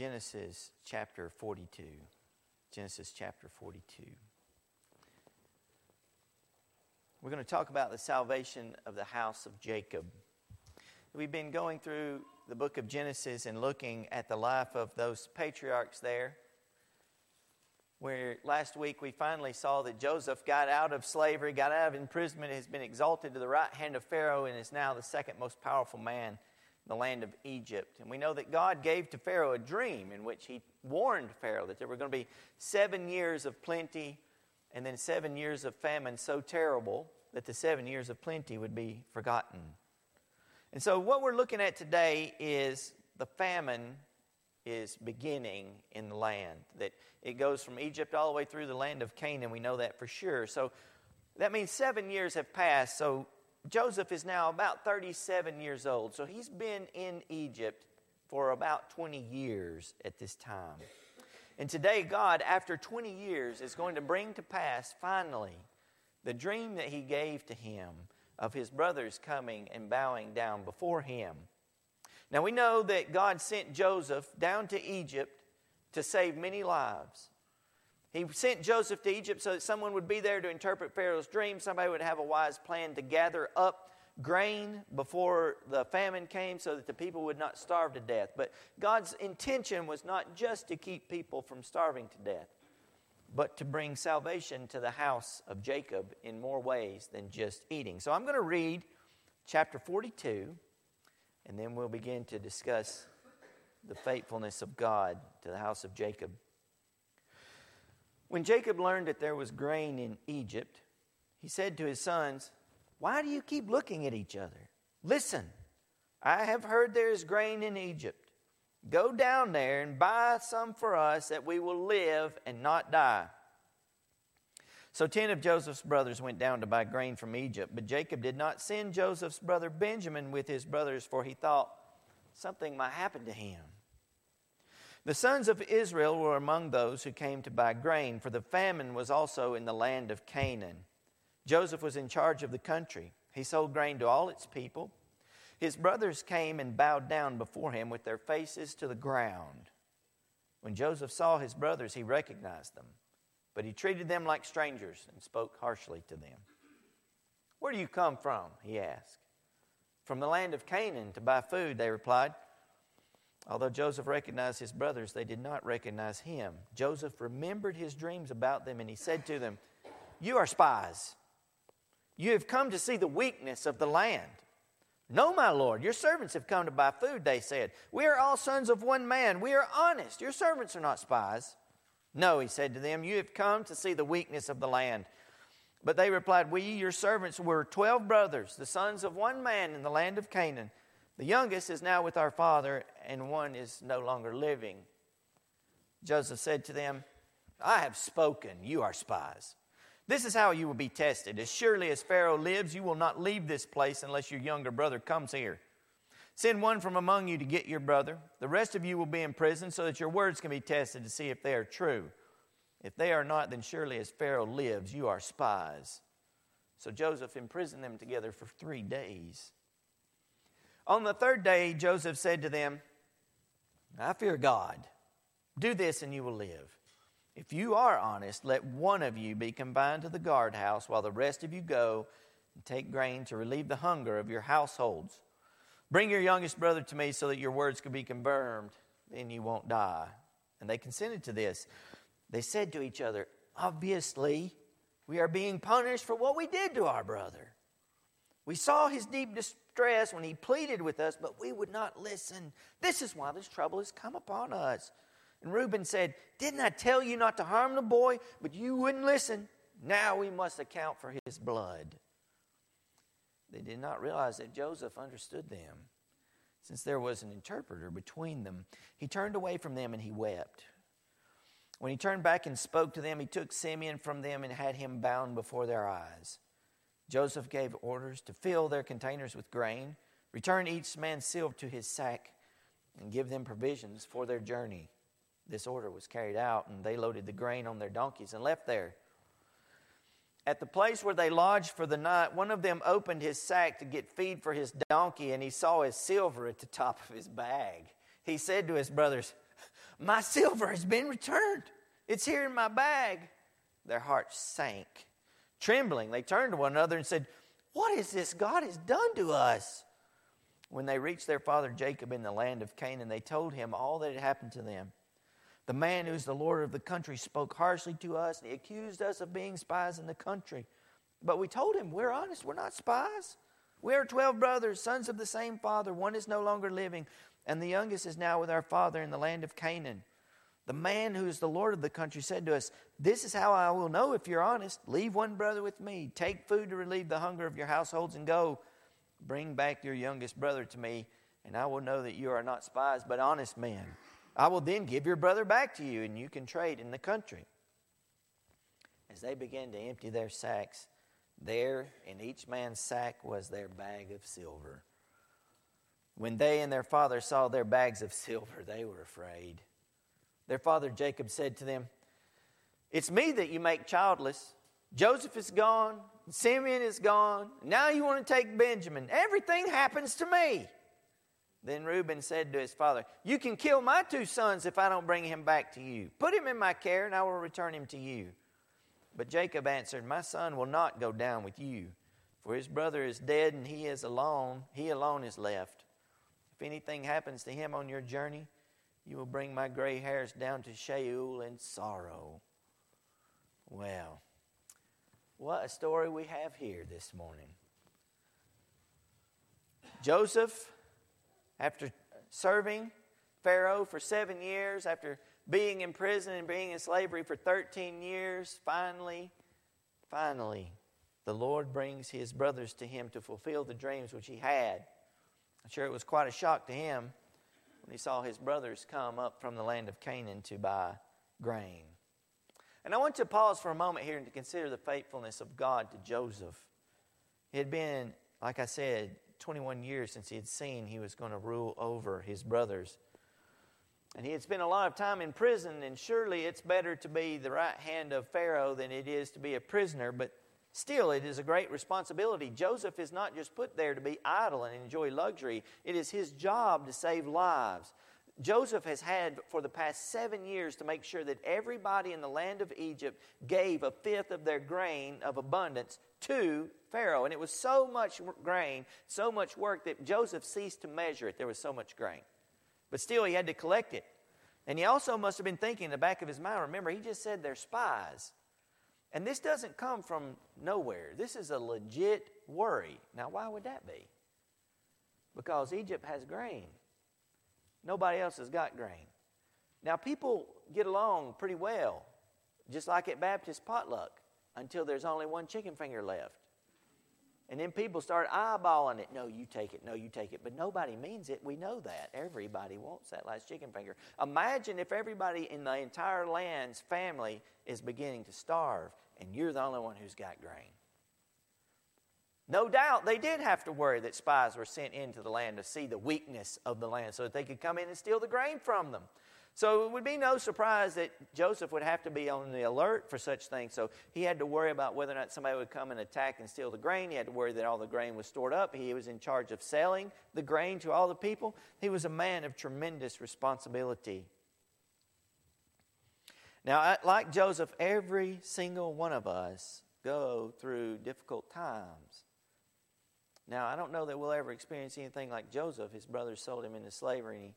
Genesis chapter 42. Genesis chapter 42. We're going to talk about the salvation of the house of Jacob. We've been going through the book of Genesis and looking at the life of those patriarchs there. Where last week we finally saw that Joseph got out of slavery, got out of imprisonment, has been exalted to the right hand of Pharaoh, and is now the second most powerful man the land of Egypt. And we know that God gave to Pharaoh a dream in which he warned Pharaoh that there were going to be seven years of plenty and then seven years of famine so terrible that the seven years of plenty would be forgotten. And so, what we're looking at today is the famine is beginning in the land. That it goes from Egypt all the way through the land of Canaan. We know that for sure. So, that means seven years have passed. So, Joseph is now about 37 years old, so he's been in Egypt for about 20 years at this time. And today, God, after 20 years, is going to bring to pass finally the dream that he gave to him of his brothers coming and bowing down before him. Now, we know that God sent Joseph down to Egypt to save many lives. He sent Joseph to Egypt so that someone would be there to interpret Pharaoh's dream. Somebody would have a wise plan to gather up grain before the famine came so that the people would not starve to death. But God's intention was not just to keep people from starving to death, but to bring salvation to the house of Jacob in more ways than just eating. So I'm going to read chapter 42, and then we'll begin to discuss the faithfulness of God to the house of Jacob. When Jacob learned that there was grain in Egypt, he said to his sons, Why do you keep looking at each other? Listen, I have heard there is grain in Egypt. Go down there and buy some for us that we will live and not die. So ten of Joseph's brothers went down to buy grain from Egypt, but Jacob did not send Joseph's brother Benjamin with his brothers, for he thought something might happen to him. The sons of Israel were among those who came to buy grain, for the famine was also in the land of Canaan. Joseph was in charge of the country. He sold grain to all its people. His brothers came and bowed down before him with their faces to the ground. When Joseph saw his brothers, he recognized them, but he treated them like strangers and spoke harshly to them. Where do you come from? he asked. From the land of Canaan to buy food, they replied. Although Joseph recognized his brothers, they did not recognize him. Joseph remembered his dreams about them, and he said to them, You are spies. You have come to see the weakness of the land. No, my Lord, your servants have come to buy food, they said. We are all sons of one man. We are honest. Your servants are not spies. No, he said to them, You have come to see the weakness of the land. But they replied, We, your servants, were twelve brothers, the sons of one man in the land of Canaan. The youngest is now with our father, and one is no longer living. Joseph said to them, I have spoken, you are spies. This is how you will be tested. As surely as Pharaoh lives, you will not leave this place unless your younger brother comes here. Send one from among you to get your brother. The rest of you will be in prison so that your words can be tested to see if they are true. If they are not, then surely as Pharaoh lives, you are spies. So Joseph imprisoned them together for three days. On the third day, Joseph said to them, I fear God. Do this and you will live. If you are honest, let one of you be confined to the guardhouse while the rest of you go and take grain to relieve the hunger of your households. Bring your youngest brother to me so that your words can be confirmed, then you won't die. And they consented to this. They said to each other, Obviously, we are being punished for what we did to our brother. We saw his deep distress when he pleaded with us, but we would not listen. This is why this trouble has come upon us. And Reuben said, Didn't I tell you not to harm the boy? But you wouldn't listen. Now we must account for his blood. They did not realize that Joseph understood them, since there was an interpreter between them. He turned away from them and he wept. When he turned back and spoke to them, he took Simeon from them and had him bound before their eyes. Joseph gave orders to fill their containers with grain, return each man's silver to his sack, and give them provisions for their journey. This order was carried out, and they loaded the grain on their donkeys and left there. At the place where they lodged for the night, one of them opened his sack to get feed for his donkey, and he saw his silver at the top of his bag. He said to his brothers, My silver has been returned. It's here in my bag. Their hearts sank. Trembling, they turned to one another and said, What is this God has done to us? When they reached their father Jacob in the land of Canaan, they told him all that had happened to them. The man who's the Lord of the country spoke harshly to us, and he accused us of being spies in the country. But we told him, We're honest, we're not spies. We are 12 brothers, sons of the same father. One is no longer living, and the youngest is now with our father in the land of Canaan. The man who is the Lord of the country said to us, This is how I will know if you're honest. Leave one brother with me. Take food to relieve the hunger of your households and go. Bring back your youngest brother to me, and I will know that you are not spies, but honest men. I will then give your brother back to you, and you can trade in the country. As they began to empty their sacks, there in each man's sack was their bag of silver. When they and their father saw their bags of silver, they were afraid. Their father Jacob said to them, It's me that you make childless. Joseph is gone, Simeon is gone. Now you want to take Benjamin. Everything happens to me. Then Reuben said to his father, You can kill my two sons if I don't bring him back to you. Put him in my care, and I will return him to you. But Jacob answered, My son will not go down with you, for his brother is dead, and he is alone. He alone is left. If anything happens to him on your journey, you will bring my gray hairs down to Sheol in sorrow. Well, what a story we have here this morning. Joseph, after serving Pharaoh for seven years, after being in prison and being in slavery for 13 years, finally, finally, the Lord brings his brothers to him to fulfill the dreams which he had. I'm sure it was quite a shock to him he saw his brothers come up from the land of Canaan to buy grain. And I want to pause for a moment here and to consider the faithfulness of God to Joseph. It had been, like I said, 21 years since he had seen he was going to rule over his brothers. And he had spent a lot of time in prison, and surely it's better to be the right hand of Pharaoh than it is to be a prisoner, but still, it is a great responsibility. Joseph is not just put there to be idle and enjoy luxury, it is his job to save lives. Joseph has had for the past seven years to make sure that everybody in the land of Egypt gave a fifth of their grain of abundance to Pharaoh. And it was so much grain, so much work that Joseph ceased to measure it. There was so much grain. But still, he had to collect it. And he also must have been thinking in the back of his mind remember, he just said they're spies. And this doesn't come from nowhere. This is a legit worry. Now, why would that be? Because Egypt has grain. Nobody else has got grain. Now, people get along pretty well, just like at Baptist potluck, until there's only one chicken finger left. And then people start eyeballing it. No, you take it. No, you take it. But nobody means it. We know that. Everybody wants that last chicken finger. Imagine if everybody in the entire land's family is beginning to starve and you're the only one who's got grain. No doubt they did have to worry that spies were sent into the land to see the weakness of the land so that they could come in and steal the grain from them. So it would be no surprise that Joseph would have to be on the alert for such things. So he had to worry about whether or not somebody would come and attack and steal the grain. He had to worry that all the grain was stored up. He was in charge of selling the grain to all the people. He was a man of tremendous responsibility. Now, like Joseph, every single one of us go through difficult times. Now, I don't know that we'll ever experience anything like Joseph. His brothers sold him into slavery and he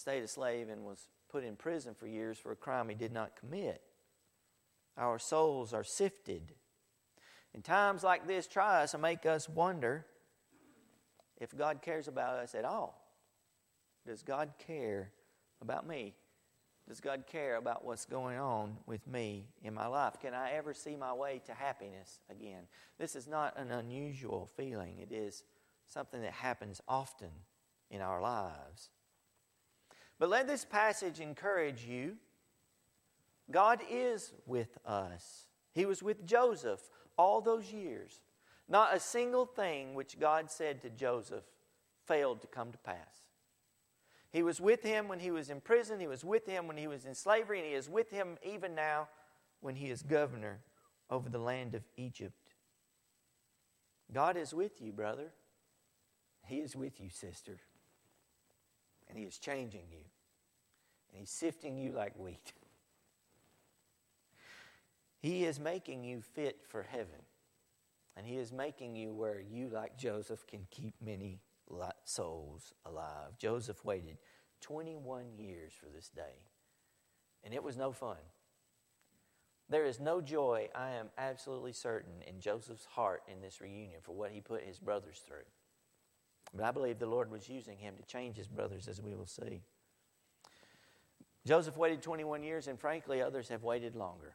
stayed a slave and was put in prison for years for a crime he did not commit. Our souls are sifted. In times like this, try us and make us wonder if God cares about us at all. Does God care about me? Does God care about what's going on with me in my life? Can I ever see my way to happiness again? This is not an unusual feeling, it is something that happens often in our lives. But let this passage encourage you. God is with us. He was with Joseph all those years. Not a single thing which God said to Joseph failed to come to pass. He was with him when he was in prison, he was with him when he was in slavery, and he is with him even now when he is governor over the land of Egypt. God is with you, brother. He is with you, sister and He is changing you. and He's sifting you like wheat. He is making you fit for heaven. And He is making you where you, like Joseph, can keep many souls alive. Joseph waited 21 years for this day, and it was no fun. There is no joy, I am absolutely certain, in Joseph's heart in this reunion for what he put his brothers through. But I believe the Lord was using him to change his brothers, as we will see. Joseph waited 21 years, and frankly, others have waited longer.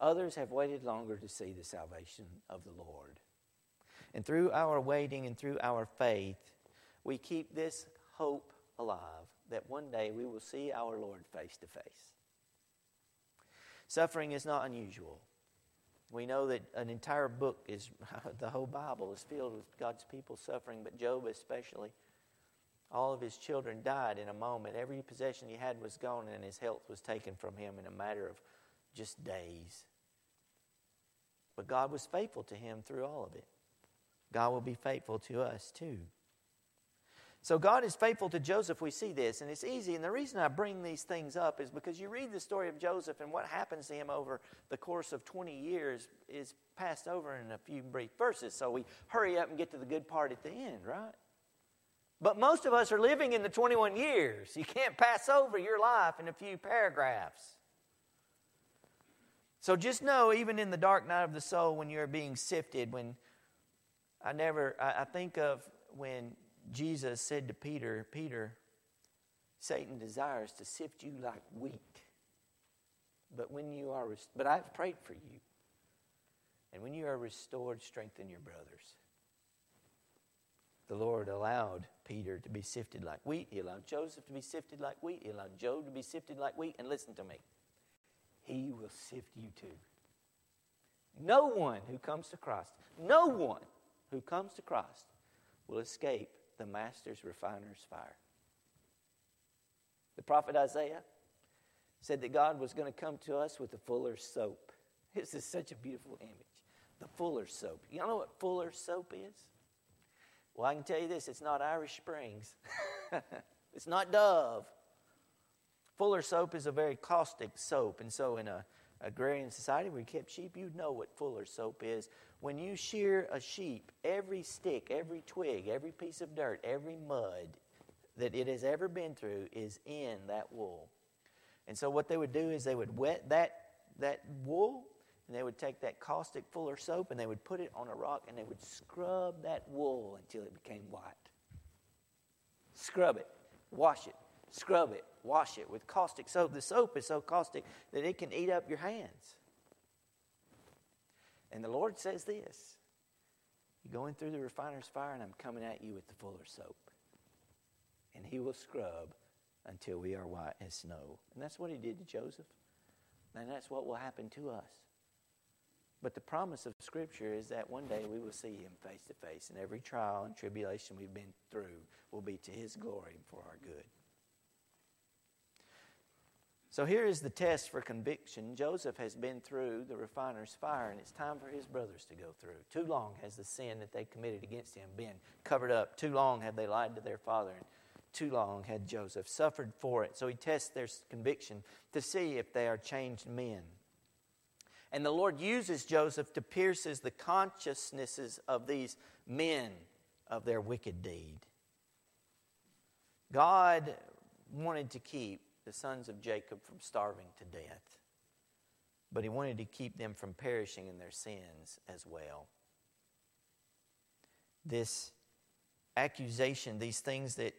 Others have waited longer to see the salvation of the Lord. And through our waiting and through our faith, we keep this hope alive that one day we will see our Lord face to face. Suffering is not unusual. We know that an entire book is, the whole Bible is filled with God's people suffering, but Job especially. All of his children died in a moment. Every possession he had was gone, and his health was taken from him in a matter of just days. But God was faithful to him through all of it. God will be faithful to us too. So God is faithful to Joseph. We see this, and it's easy. And the reason I bring these things up is because you read the story of Joseph, and what happens to him over the course of 20 years is passed over in a few brief verses. So we hurry up and get to the good part at the end, right? But most of us are living in the 21 years. You can't pass over your life in a few paragraphs. So just know, even in the dark night of the soul, when you're being sifted, when I never, I, I think of when Jesus said to Peter, Peter, Satan desires to sift you like wheat. But when you are, but I've prayed for you. And when you are restored, strengthen your brothers. The Lord allowed Peter to be sifted like wheat. He allowed Joseph to be sifted like wheat. He allowed Job to be sifted like wheat. And listen to me. He will sift you too. No one who comes to Christ, no one who comes to Christ will escape the Master's refiner's fire. The prophet Isaiah said that God was going to come to us with a fuller's soap. This is such a beautiful image. The fuller's soap. Y'all know what fuller's soap is? Well, I can tell you this it's not Irish Springs, it's not Dove. Fuller soap is a very caustic soap, and so in a agrarian society where you kept sheep, you'd know what fuller soap is. When you shear a sheep, every stick, every twig, every piece of dirt, every mud that it has ever been through is in that wool. And so what they would do is they would wet that, that wool and they would take that caustic fuller soap and they would put it on a rock and they would scrub that wool until it became white. Scrub it, wash it, scrub it, wash it with caustic soap. The soap is so caustic that it can eat up your hands. And the Lord says this You're going through the refiner's fire, and I'm coming at you with the fuller soap. And He will scrub until we are white as snow. And that's what He did to Joseph. And that's what will happen to us. But the promise of Scripture is that one day we will see Him face to face, and every trial and tribulation we've been through will be to His glory and for our good. So here is the test for conviction. Joseph has been through the refiner's fire, and it's time for his brothers to go through. Too long has the sin that they committed against him been covered up. Too long have they lied to their father, and too long had Joseph suffered for it. So he tests their conviction to see if they are changed men. And the Lord uses Joseph to pierce the consciousnesses of these men of their wicked deed. God wanted to keep the sons of Jacob from starving to death, but he wanted to keep them from perishing in their sins as well. This accusation, these things that,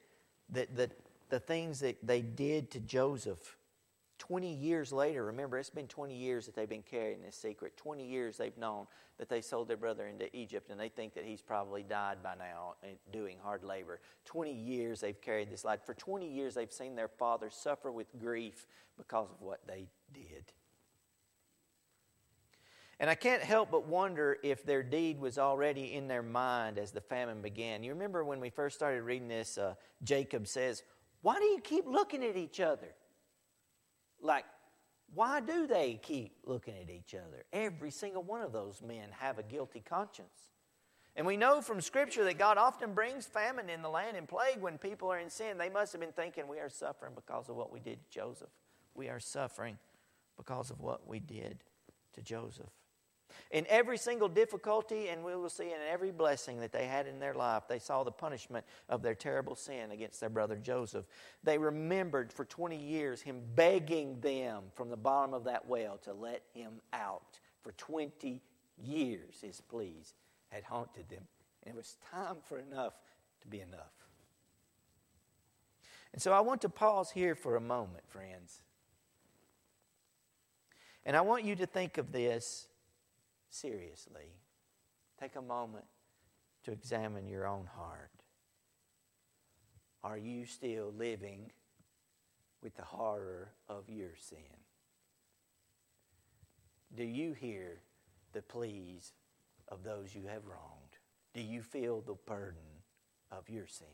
that, that the things that they did to Joseph 20 years later, remember, it's been 20 years that they've been carrying this secret. 20 years they've known that they sold their brother into Egypt, and they think that he's probably died by now doing hard labor. 20 years they've carried this lie. For 20 years they've seen their father suffer with grief because of what they did. And I can't help but wonder if their deed was already in their mind as the famine began. You remember when we first started reading this, uh, Jacob says, Why do you keep looking at each other? Like, why do they keep looking at each other? Every single one of those men have a guilty conscience. And we know from Scripture that God often brings famine in the land and plague when people are in sin. They must have been thinking, we are suffering because of what we did to Joseph. We are suffering because of what we did to Joseph. In every single difficulty, and we will see in every blessing that they had in their life, they saw the punishment of their terrible sin against their brother Joseph. They remembered for 20 years him begging them from the bottom of that well to let him out. For 20 years, his pleas had haunted them. And it was time for enough to be enough. And so I want to pause here for a moment, friends. And I want you to think of this seriously. Take a moment to examine your own heart. Are you still living with the horror of your sin? Do you hear the pleas of those you have wronged? Do you feel the burden of your sin?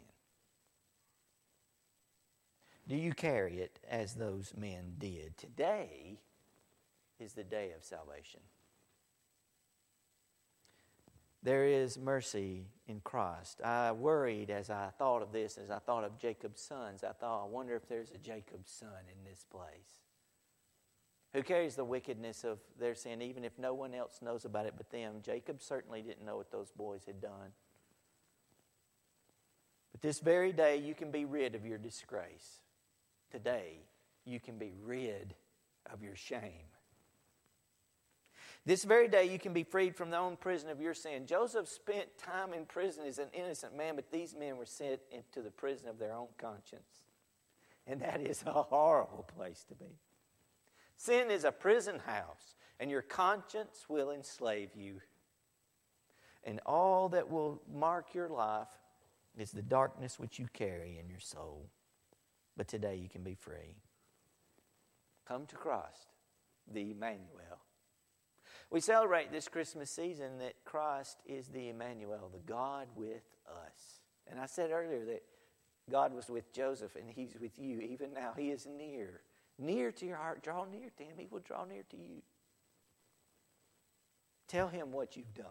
Do you carry it as those men did? Today is the day of salvation. There is mercy in Christ. I worried as I thought of this, as I thought of Jacob's sons. I thought, I wonder if there's a Jacob's son in this place who carries the wickedness of their sin, even if no one else knows about it but them. Jacob certainly didn't know what those boys had done. But this very day, you can be rid of your disgrace. Today, you can be rid of your shame. This very day, you can be freed from the own prison of your sin. Joseph spent time in prison as an innocent man, but these men were sent into the prison of their own conscience. And that is a horrible place to be. Sin is a prison house, and your conscience will enslave you. And all that will mark your life is the darkness which you carry in your soul. But today you can be free. Come to Christ, the Emmanuel. We celebrate this Christmas season that Christ is the Emmanuel, the God with us. And I said earlier that God was with Joseph and he's with you. Even now, he is near near to your heart. Draw near to Him, He will draw near to you. Tell Him what you've done.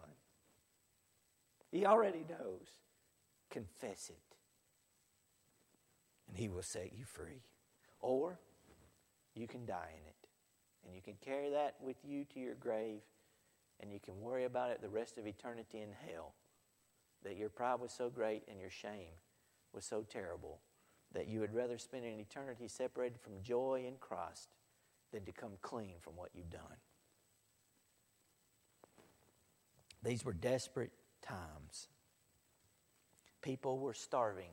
He already knows. Confess it, and He will set you free. Or you can die in it, and you can carry that with you to your grave, and you can worry about it the rest of eternity in hell. That your pride was so great and your shame was so terrible that you would rather spend an eternity separated from joy in Christ than to come clean from what you've done. These were desperate times. People were starving,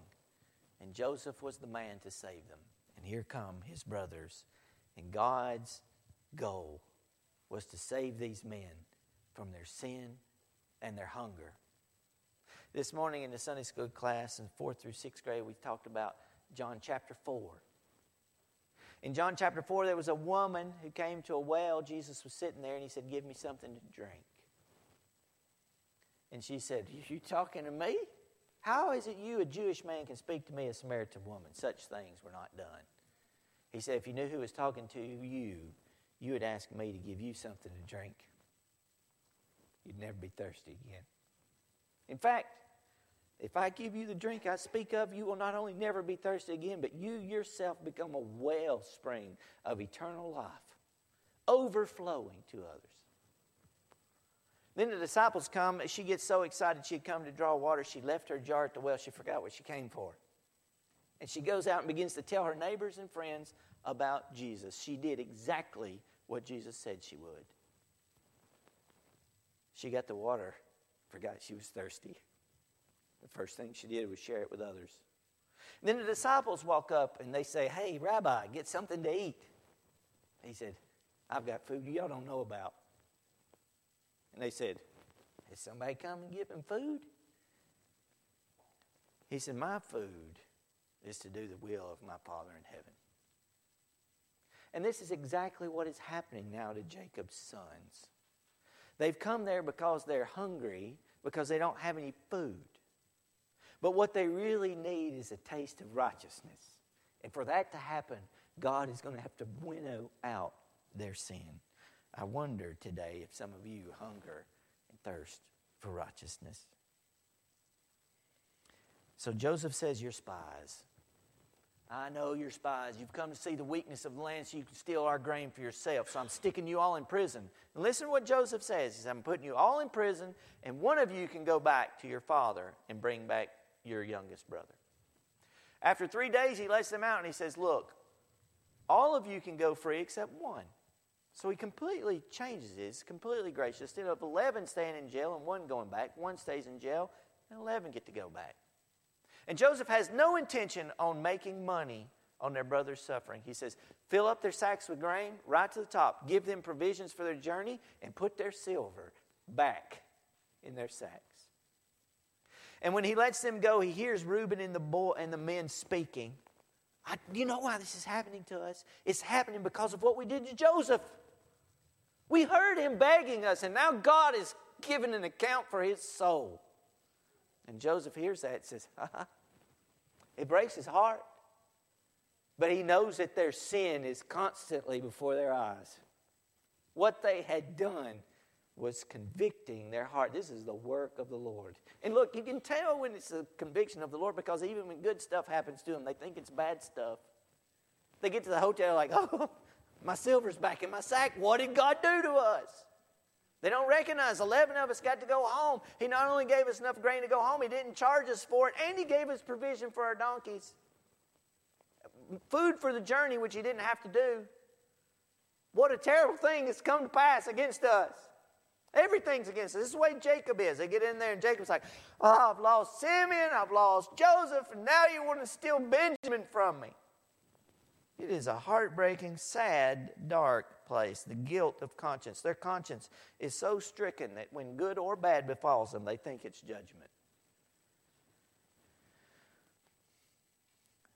and Joseph was the man to save them. And here come his brothers. And God's goal was to save these men from their sin and their hunger. This morning in the Sunday school class in fourth through sixth grade, we talked about John chapter 4. In John chapter 4, there was a woman who came to a well. Jesus was sitting there and he said, Give me something to drink. And she said, You talking to me? How is it you, a Jewish man, can speak to me, a Samaritan woman? Such things were not done. He said, If you knew who was talking to you, you would ask me to give you something to drink. You'd never be thirsty again. In fact, if I give you the drink I speak of, you will not only never be thirsty again, but you yourself become a wellspring of eternal life, overflowing to others. Then the disciples come. She gets so excited she'd come to draw water. She left her jar at the well. She forgot what she came for. And she goes out and begins to tell her neighbors and friends about Jesus. She did exactly what Jesus said she would. She got the water, forgot she was thirsty. The first thing she did was share it with others. And then the disciples walk up and they say, Hey, Rabbi, get something to eat. He said, I've got food y'all don't know about. And they said, Has somebody come and give him food? He said, My food is to do the will of my Father in heaven. And this is exactly what is happening now to Jacob's sons. They've come there because they're hungry, because they don't have any food. But what they really need is a taste of righteousness. And for that to happen, God is going to have to winnow out their sin. I wonder today if some of you hunger and thirst for righteousness. So Joseph says, You're spies. I know you're spies. You've come to see the weakness of the land so you can steal our grain for yourself. So I'm sticking you all in prison. And listen to what Joseph says. He says, I'm putting you all in prison, and one of you can go back to your father and bring back your youngest brother. After three days, he lets them out and he says, Look, all of you can go free except one. So he completely changes. It's completely gracious. Instead of 11 staying in jail and one going back, one stays in jail and 11 get to go back. And Joseph has no intention on making money on their brother's suffering. He says, Fill up their sacks with grain right to the top, give them provisions for their journey, and put their silver back in their sacks. And when he lets them go, he hears Reuben and the boy and the men speaking. I, you know why this is happening to us? It's happening because of what we did to Joseph. We heard him begging us, and now God is giving an account for his soul. And Joseph hears that and says, It breaks his heart. But he knows that their sin is constantly before their eyes. What they had done was convicting their heart. This is the work of the Lord. And look, you can tell when it's a conviction of the Lord because even when good stuff happens to them, they think it's bad stuff. They get to the hotel like, oh, my silver's back in my sack. What did God do to us? They don't recognize 11 of us got to go home. He not only gave us enough grain to go home, He didn't charge us for it, and He gave us provision for our donkeys. Food for the journey, which He didn't have to do. What a terrible thing has come to pass against us. Everything's against us. This is the way Jacob is. They get in there, and Jacob's like, Oh, I've lost Simeon, I've lost Joseph, and now you want to steal Benjamin from me. It is a heartbreaking, sad, dark place. The guilt of conscience. Their conscience is so stricken that when good or bad befalls them, they think it's judgment.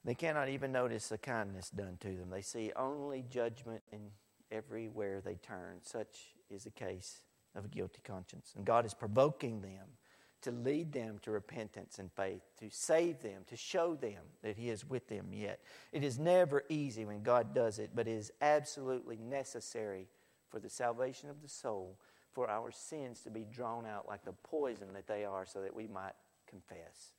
They cannot even notice the kindness done to them. They see only judgment in everywhere they turn. Such is the case of a guilty conscience. And God is provoking them to lead them to repentance and faith, to save them, to show them that He is with them yet. It is never easy when God does it, but it is absolutely necessary for the salvation of the soul, for our sins to be drawn out like the poison that they are, so that we might confess.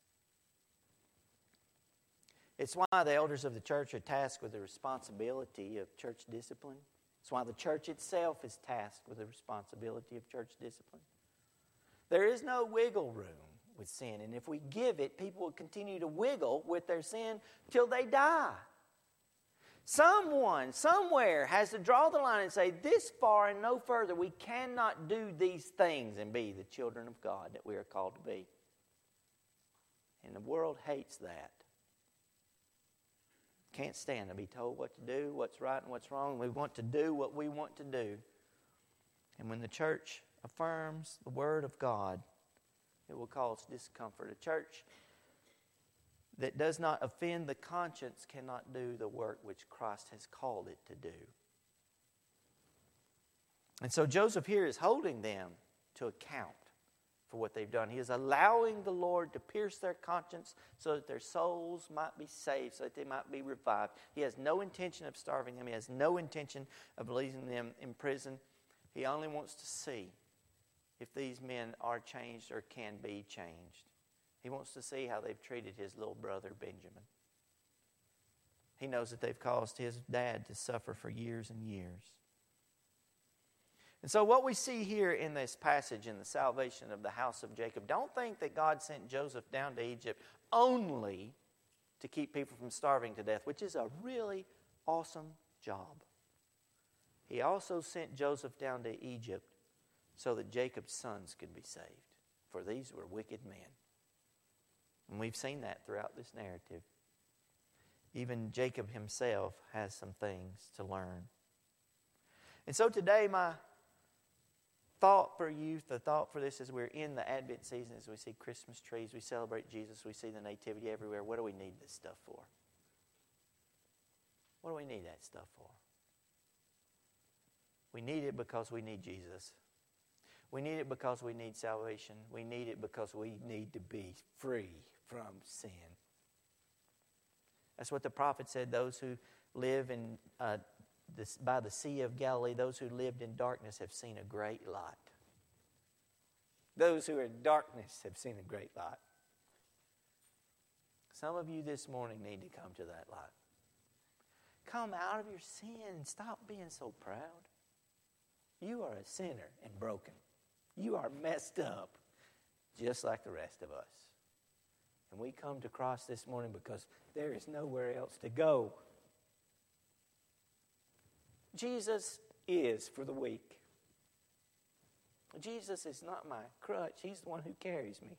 It's why the elders of the church are tasked with the responsibility of church discipline. It's why the church itself is tasked with the responsibility of church discipline. There is no wiggle room with sin. And if we give it, people will continue to wiggle with their sin till they die. Someone, somewhere, has to draw the line and say, This far and no further. We cannot do these things and be the children of God that we are called to be. And the world hates that. Can't stand to be told what to do, what's right and what's wrong. We want to do what we want to do. And when the church affirms the Word of God, it will cause discomfort. A church that does not offend the conscience cannot do the work which Christ has called it to do. And so Joseph here is holding them to account for what they've done. He is allowing the Lord to pierce their conscience so that their souls might be saved, so that they might be revived. He has no intention of starving them, he has no intention of leaving them in prison. He only wants to see if these men are changed or can be changed. He wants to see how they've treated his little brother Benjamin. He knows that they've caused his dad to suffer for years and years. And so, what we see here in this passage in the salvation of the house of Jacob, don't think that God sent Joseph down to Egypt only to keep people from starving to death, which is a really awesome job. He also sent Joseph down to Egypt so that Jacob's sons could be saved. For these were wicked men. And we've seen that throughout this narrative. Even Jacob himself has some things to learn. And so today, my thought for youth, the thought for this as we're in the Advent season, as we see Christmas trees, we celebrate Jesus, we see the Nativity everywhere. What do we need this stuff for? What do we need that stuff for? We need it because we need Jesus. We need it because we need salvation. We need it because we need to be free from sin. That's what the prophet said those who live in, uh, this, by the Sea of Galilee, those who lived in darkness have seen a great light. Those who are in darkness have seen a great light. Some of you this morning need to come to that light. Come out of your sin. Stop being so proud. You are a sinner and broken. You are messed up, just like the rest of us. And we come to cross this morning because there is nowhere else to go. Jesus is for the weak. Jesus is not my crutch, He's the one who carries me.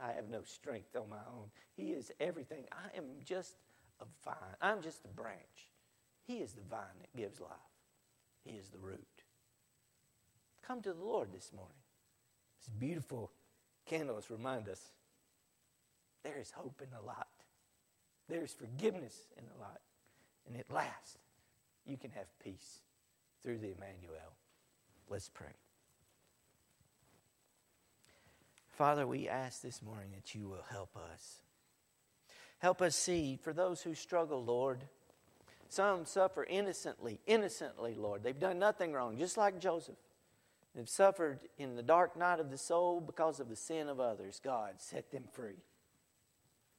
I have no strength on my own. He is everything. I am just a vine, I'm just a branch. He is the vine that gives life, He is the root. Come to the Lord this morning. These beautiful candles remind us there is hope in the light, there is forgiveness in the light, and at last you can have peace through the Emmanuel. Let's pray. Father, we ask this morning that you will help us. Help us see for those who struggle, Lord. Some suffer innocently, innocently, Lord. They've done nothing wrong, just like Joseph. They've suffered in the dark night of the soul because of the sin of others. God, set them free.